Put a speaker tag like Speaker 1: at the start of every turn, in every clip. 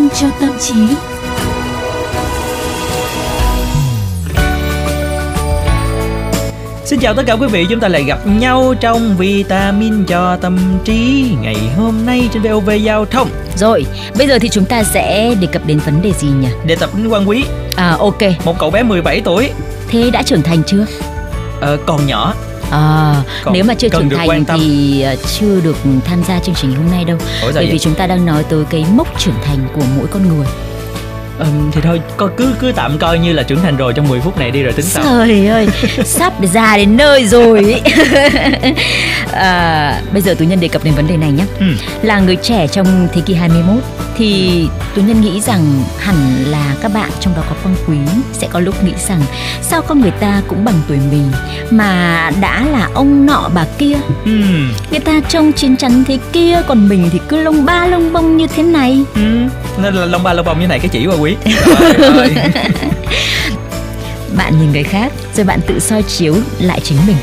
Speaker 1: vitamin cho tâm trí.
Speaker 2: Xin chào tất cả quý vị, chúng ta lại gặp nhau trong Vitamin cho tâm trí ngày hôm nay trên VOV Giao thông.
Speaker 3: Rồi, bây giờ thì chúng ta sẽ đề cập đến vấn đề gì nhỉ?
Speaker 2: Đề tập đến quan quý,
Speaker 3: À ok,
Speaker 2: một cậu bé 17 tuổi,
Speaker 3: thế đã trưởng thành chưa?
Speaker 2: ờ, còn nhỏ.
Speaker 3: À,
Speaker 2: Còn
Speaker 3: nếu mà chưa trưởng thành thì ờ, chưa được tham gia chương trình hôm nay đâu.
Speaker 2: Ủa
Speaker 3: Bởi
Speaker 2: vậy?
Speaker 3: vì chúng ta đang nói tới cái mốc trưởng thành của mỗi con người.
Speaker 2: Ừm, thì thôi, co- cứ cứ tạm coi như là trưởng thành rồi trong 10 phút này đi rồi tính sau.
Speaker 3: Trời ơi, sắp ra đến nơi rồi. à, bây giờ tú nhân đề cập đến vấn đề này nhé.
Speaker 2: Ừ.
Speaker 3: Là người trẻ trong thế kỷ 21 thì tú nhân nghĩ rằng hẳn là các bạn trong đó có con quý sẽ có lúc nghĩ rằng sao con người ta cũng bằng tuổi mình mà đã là ông nọ bà kia
Speaker 2: Ừm,
Speaker 3: người ta trông chín chắn thế kia còn mình thì cứ lông ba lông bông như thế này
Speaker 2: ừm, Nên là lông ba lông bông như này cái chỉ qua quý. Trời ơi.
Speaker 3: bạn nhìn người khác rồi bạn tự soi chiếu lại chính mình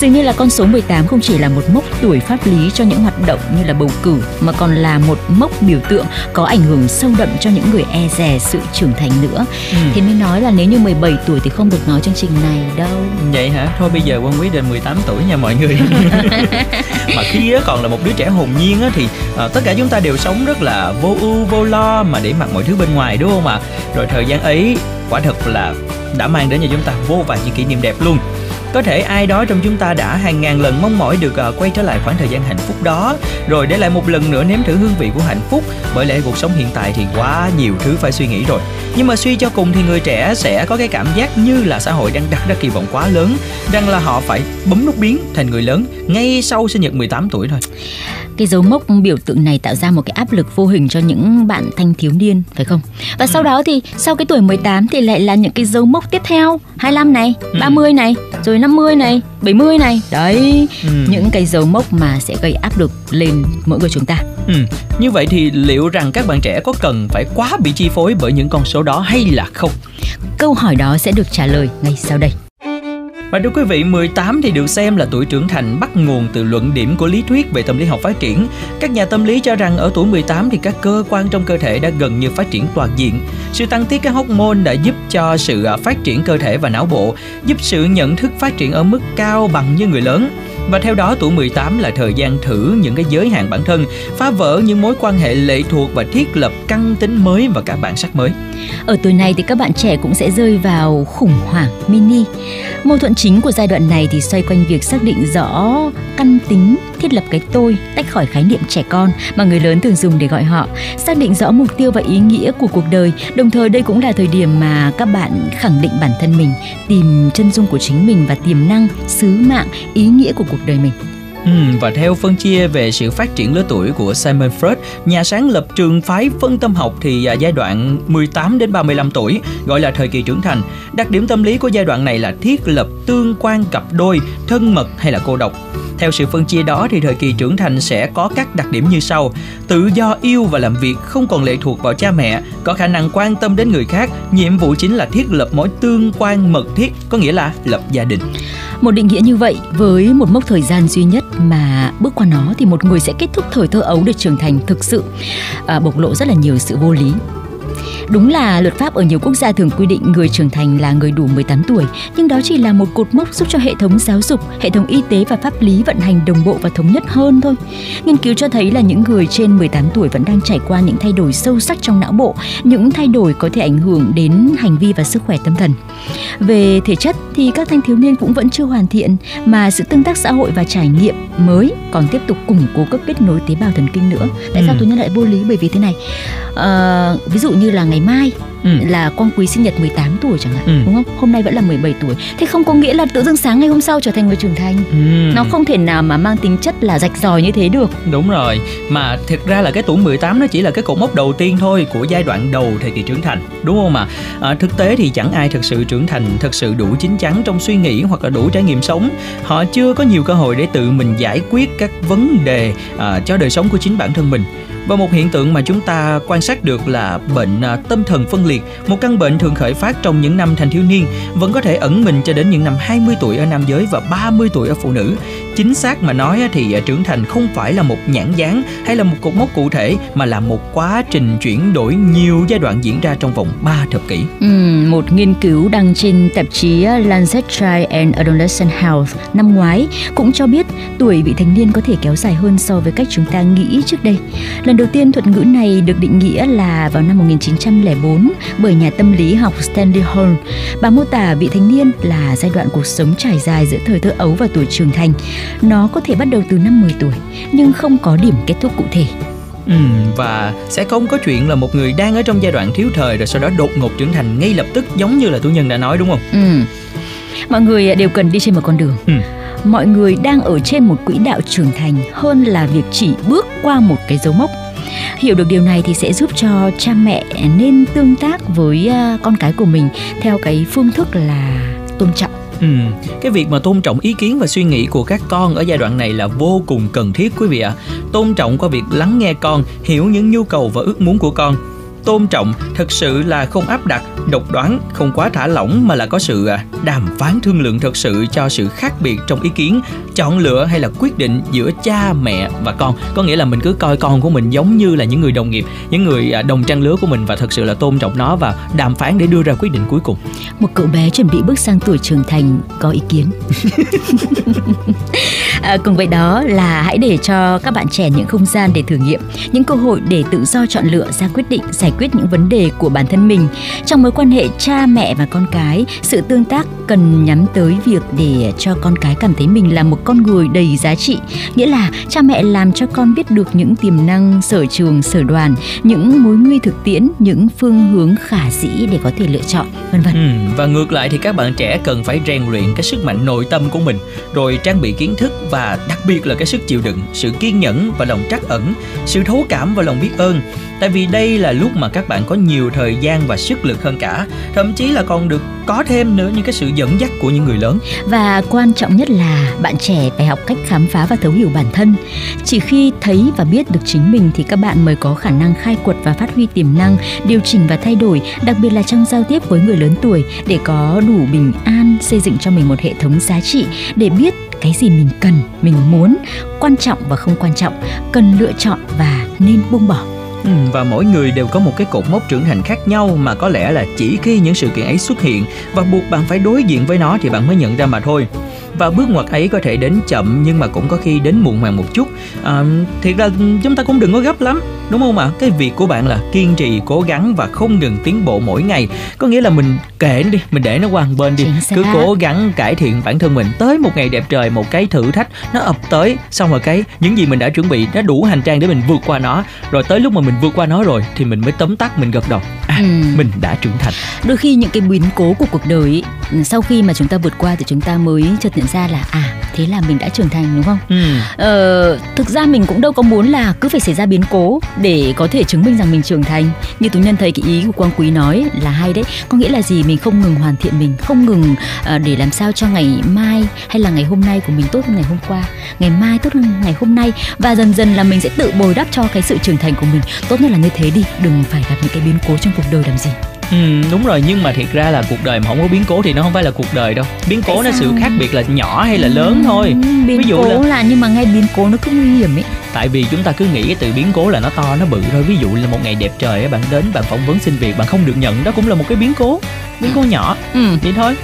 Speaker 3: dường như là con số 18 không chỉ là một mốc tuổi pháp lý cho những hoạt động như là bầu cử mà còn là một mốc biểu tượng có ảnh hưởng sâu đậm cho những người e dè sự trưởng thành nữa
Speaker 2: Ừm.
Speaker 3: thế mới nói là nếu như 17 tuổi thì không được nói chương trình này đâu
Speaker 2: Vậy hả? Thôi bây giờ quan quý đến 18 tuổi nha mọi người Mà khi á, còn là một đứa trẻ hồn nhiên á, thì à, tất cả chúng ta đều sống rất là vô ưu vô lo mà để mặc mọi thứ bên ngoài đúng không ạ? Rồi thời gian ấy quả thật là đã mang đến cho chúng ta vô vàn những kỷ niệm đẹp luôn có thể ai đó trong chúng ta đã hàng ngàn lần mong mỏi được ờ, quay trở lại khoảng thời gian hạnh phúc đó. Rồi để lại một lần nữa nếm thử hương vị của hạnh phúc. Bởi lẽ cuộc sống hiện tại thì quá nhiều thứ phải suy nghĩ rồi. Nhưng mà suy cho cùng thì người trẻ sẽ có cái cảm giác như là xã hội đang đặt ra kỳ vọng quá lớn, rằng là họ phải bấm nút biến thành người lớn ngay sau sinh nhật 18 tuổi thôi
Speaker 3: cái dấu mốc biểu tượng này tạo ra một cái áp lực vô hình cho những bạn thanh thiếu niên phải không? Và sau đó thì sau cái tuổi 18 thì lại là những cái dấu mốc tiếp theo 25 này, 30 này, rồi 50 này, 70 này. Đấy,
Speaker 2: Ừ.
Speaker 3: những cái dấu mốc mà sẽ gây áp lực lên mỗi người chúng ta.
Speaker 2: Ừ, như vậy thì liệu rằng các bạn trẻ có cần phải quá bị chi phối bởi những con số đó hay là không?
Speaker 3: Câu hỏi đó sẽ được trả lời ngay sau đây.
Speaker 2: Và thưa quý vị, 18 thì được xem là tuổi trưởng thành bắt nguồn từ luận điểm của lý thuyết về tâm lý học phát triển. Các nhà tâm lý cho rằng ở tuổi 18 thì các cơ quan trong cơ thể đã gần như phát triển toàn diện. Sự tăng tiết các hormone đã giúp cho sự à, phát triển cơ thể và não bộ, giúp sự nhận thức phát triển ở mức cao bằng như người lớn. Và theo đó tuổi 18 là thời gian thử những cái giới hạn bản thân, phá vỡ những mối quan hệ lệ thuộc và thiết lập căn tính mới và cả bản sắc mới.
Speaker 3: Ở tuổi này thì các bạn trẻ cũng sẽ rơi vào khủng hoảng mini. Mâu thuẫn chính của giai đoạn này thì xoay quanh việc xác định rõ căn tính, thiết lập cái tôi tách khỏi khái niệm trẻ con mà người lớn thường dùng để gọi họ, xác định rõ mục tiêu và ý nghĩa của cuộc đời. Đồng thời đây cũng là thời điểm mà các bạn khẳng định bản thân mình, tìm chân dung của chính mình và tiềm năng, sứ mạng, ý nghĩa của cuộc đời mình.
Speaker 2: Ừ, và theo phân chia về sự phát triển lứa tuổi của Simon Freud, nhà sáng lập trường phái phân tâm học thì à, giai đoạn 18 đến 35 tuổi gọi là thời kỳ trưởng thành. Đặc điểm tâm lý của giai đoạn này là thiết lập tương quan cặp đôi, thân mật hay là cô độc. Theo sự phân chia đó thì thời kỳ trưởng thành sẽ có các đặc điểm như sau: tự do yêu và làm việc, không còn lệ thuộc vào cha mẹ, có khả năng quan tâm đến người khác, nhiệm vụ chính là thiết lập mối tương quan mật thiết, có nghĩa là lập gia đình.
Speaker 3: Một định nghĩa như vậy với một mốc thời gian duy nhất mà bước qua nó thì một người sẽ kết thúc thời thơ ấu để trưởng thành thực sự à, bộc lộ rất là nhiều sự vô lý. Đúng là luật pháp ở nhiều quốc gia thường quy định người trưởng thành là người đủ 18 tuổi, nhưng đó chỉ là một cột mốc giúp cho hệ thống giáo dục, hệ thống y tế và pháp lý vận hành đồng bộ và thống nhất hơn thôi. Nghiên cứu cho thấy là những người trên 18 tuổi vẫn đang trải qua những thay đổi sâu sắc trong não bộ, những thay đổi có thể ảnh hưởng đến hành vi và sức khỏe tâm thần. Về thể chất thì các thanh thiếu niên cũng vẫn chưa hoàn thiện mà sự tương tác xã hội và trải nghiệm mới còn tiếp tục củng cố các kết nối tế bào thần kinh nữa. Tại sao
Speaker 2: Ừ.
Speaker 3: tôi nhân lại vô lý bởi vì thế này. Ờ, ví dụ như là ngày mai
Speaker 2: Ừ.
Speaker 3: là Quang Quý sinh nhật 18 tuổi chẳng hạn,
Speaker 2: Ừ.
Speaker 3: đúng không? Hôm nay vẫn là 17 tuổi. Thế không có nghĩa là tự dưng sáng ngày hôm sau trở thành người trưởng thành.
Speaker 2: Ừ.
Speaker 3: Nó không thể nào mà mang tính chất là rạch ròi như thế được.
Speaker 2: Đúng rồi, mà thực ra là cái tuổi 18 nó chỉ là cái cột mốc đầu tiên thôi của giai đoạn đầu thời kỳ trưởng thành, đúng không ạ? À, thực tế thì chẳng ai thực sự trưởng thành, thực sự đủ chín chắn trong suy nghĩ hoặc là đủ trải nghiệm sống. Họ chưa có nhiều cơ hội để tự mình giải quyết các vấn đề à, cho đời sống của chính bản thân mình. Và một hiện tượng mà chúng ta quan sát được là bệnh à, tâm thần phân liệt, một căn bệnh thường khởi phát trong những năm thanh thiếu niên, vẫn có thể ẩn mình cho đến những năm 20 tuổi ở nam giới và 30 tuổi ở phụ nữ chính xác mà nói thì à, trưởng thành không phải là một nhãn dáng hay là một cột mốc cụ thể mà là một quá trình chuyển đổi nhiều giai đoạn diễn ra trong vòng 3 thập kỷ.
Speaker 3: Ừ, một nghiên cứu đăng trên tạp chí à, Lancet Child and Adolescent Health năm ngoái cũng cho biết tuổi vị thành niên có thể kéo dài hơn so với cách chúng ta nghĩ trước đây. Lần đầu tiên thuật ngữ này được định nghĩa là vào năm 1904 bởi nhà tâm lý học Stanley Hall. Bà mô tả vị thành niên là giai đoạn cuộc sống trải dài giữa thời thơ ấu và tuổi trưởng thành. Nó có thể bắt đầu từ năm 10 tuổi nhưng không có điểm kết thúc cụ thể.
Speaker 2: Ừ, và sẽ không có chuyện là một người đang ở trong giai đoạn thiếu thời rồi sau đó đột ngột trưởng thành ngay lập tức giống như là tú nhân đã nói đúng không?
Speaker 3: Ừ. Mọi người đều cần đi trên một con đường. Ừ. Mọi người đang ở trên một quỹ đạo trưởng thành hơn là việc chỉ bước qua một cái dấu mốc. Hiểu được điều này thì sẽ giúp cho cha mẹ nên tương tác với à, con cái của mình theo cái phương thức là tôn trọng
Speaker 2: Ừ, cái việc mà tôn trọng ý kiến và suy nghĩ của các con ở giai đoạn này là vô cùng cần thiết quý vị ạ. À. Tôn trọng qua việc lắng nghe con, hiểu những nhu cầu và ước muốn của con tôn trọng thực sự là không áp đặt độc đoán không quá thả lỏng mà là có sự à, đàm phán thương lượng thực sự cho sự khác biệt trong ý kiến chọn lựa hay là quyết định giữa cha mẹ và con. Có nghĩa là mình cứ coi con của mình giống như là những người đồng nghiệp những người à, đồng trang lứa của mình và thực sự là tôn trọng nó và đàm phán để đưa ra quyết định cuối cùng.
Speaker 3: Một cậu bé chuẩn bị bước sang tuổi trưởng thành có ý kiến. À, cùng với đó là hãy để cho các bạn trẻ những không gian để thử nghiệm những cơ hội để tự do chọn lựa ra quyết định giải quyết những vấn đề của bản thân mình. Trong mối quan hệ cha mẹ và con cái sự tương tác cần nhắm tới việc để cho con cái cảm thấy mình là một con người đầy giá trị. Nghĩa là cha mẹ làm cho con biết được những tiềm năng sở trường sở đoàn những mối nguy thực tiễn những phương hướng khả dĩ để có thể lựa chọn vân vân.
Speaker 2: Ừ, và ngược lại thì các bạn trẻ cần phải rèn luyện cái sức mạnh nội tâm của mình rồi trang bị kiến thức và đặc biệt là cái sức chịu đựng sự kiên nhẫn và lòng trắc ẩn sự thấu cảm và lòng biết ơn. Tại vì đây là lúc mà mà các bạn có nhiều thời gian và sức lực hơn cả. Thậm chí là còn được có thêm nữa những cái sự dẫn dắt của những người lớn.
Speaker 3: Và quan trọng nhất là bạn trẻ phải học cách khám phá và thấu hiểu bản thân. Chỉ khi thấy và biết được chính mình thì các bạn mới có khả năng khai quật và phát huy tiềm năng, điều chỉnh và thay đổi, đặc biệt là trong giao tiếp với người lớn tuổi, để có đủ bình an xây dựng cho mình một hệ thống giá trị để biết cái gì mình cần, mình muốn. Quan trọng và không quan trọng, cần lựa chọn và nên buông bỏ.
Speaker 2: Ừ, và mỗi người đều có một cái cột mốc trưởng thành khác nhau mà có lẽ là chỉ khi những sự kiện ấy xuất hiện và buộc bạn phải đối diện với nó thì bạn mới nhận ra mà thôi và bước ngoặt ấy có thể đến chậm nhưng mà cũng có khi đến muộn màng một chút. À, thiệt ra chúng ta cũng đừng có gấp lắm đúng không ạ? Cái việc của bạn là kiên trì cố gắng và không ngừng tiến bộ mỗi ngày. Có nghĩa là mình kệ nó đi mình để nó qua một bên đi. Cứ cố gắng cải thiện bản thân mình. Tới một ngày đẹp trời một cái thử thách nó ập tới. Xong rồi cái những gì mình đã chuẩn bị nó đủ hành trang để mình vượt qua nó. Rồi tới lúc mà mình vượt qua nó rồi thì mình mới tấm tắc mình gật đầu. À ừ. mình đã trưởng thành.
Speaker 3: Đôi khi những cái biến cố của cuộc đời ấy, sau khi mà chúng ta vượt qua thì chúng ta mới chợt nhận ra là à thế là mình đã trưởng thành đúng không? Ừ. ờ, thực ra mình cũng đâu có muốn là cứ phải xảy ra biến cố để có thể chứng minh rằng mình trưởng thành. Như tú nhân thấy cái ý của quang quý nói là hay đấy. Có nghĩa là gì? Mình không ngừng hoàn thiện mình không ngừng uh, để làm sao cho ngày mai hay là ngày hôm nay của mình tốt hơn ngày hôm qua. Ngày mai tốt hơn ngày hôm nay. Và dần dần là mình sẽ tự bồi đắp cho cái sự trưởng thành của mình. Tốt nhất là như thế đi đừng phải gặp những cái biến cố trong cuộc đời làm gì
Speaker 2: Ừ, đúng rồi nhưng mà thiệt ra là cuộc đời mà không có biến cố thì nó không phải là cuộc đời đâu. Biến cố nó sự khác biệt là nhỏ hay là lớn ừ, thôi.
Speaker 3: biến ví dụ cố là... là nhưng mà ngay biến cố nó cứ nguy hiểm ấy.
Speaker 2: Tại vì chúng ta cứ nghĩ cái từ biến cố là nó to nó bự thôi. Ví dụ là một ngày đẹp trời bạn đến bạn phỏng vấn xin việc bạn không được nhận đó cũng là một cái biến cố. Biến cố nhỏ. Ừ. vậy thôi.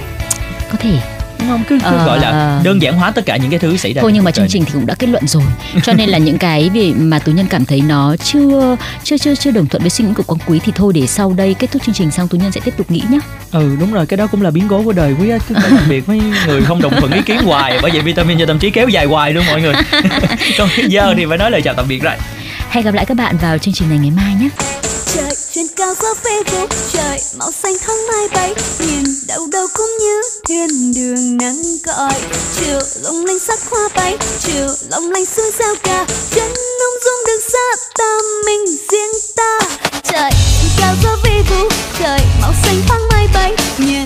Speaker 3: Có thể
Speaker 2: đúng không? Cứ, cứ à, gọi là đơn giản hóa tất cả những cái thứ xảy ra
Speaker 3: thôi nhưng mà chương trình thì cũng đã kết luận rồi. Cho nên là những cái vì mà tú nhân cảm thấy nó chưa chưa chưa chưa đồng thuận với suy nghĩ của quang quý thì thôi để sau đây kết thúc chương trình xong tú nhân sẽ tiếp tục nghĩ nhá.
Speaker 2: Ừ đúng rồi cái đó cũng là biến cố của đời quý á đặc biệt với người không đồng thuận ý kiến hoài bởi vậy vitamin cho tâm trí kéo dài hoài luôn mọi người. Còn giờ thì phải nói lời chào tạm biệt rồi.
Speaker 3: Hẹn gặp lại các bạn vào chương trình này ngày mai nhé
Speaker 1: trời, trên cao gió về về trời, màu xanh thoáng mai bay. Nhìn đâu đâu cũng như thiên đường nắng gọi chiều lung linh sắc hoa bay. Chiều long lanh xuôi reo ca. Chân nông dung được xa ta, mình riêng ta. Trời, trên cao gió về vũ trời, màu xanh thoáng mai bay. Nhìn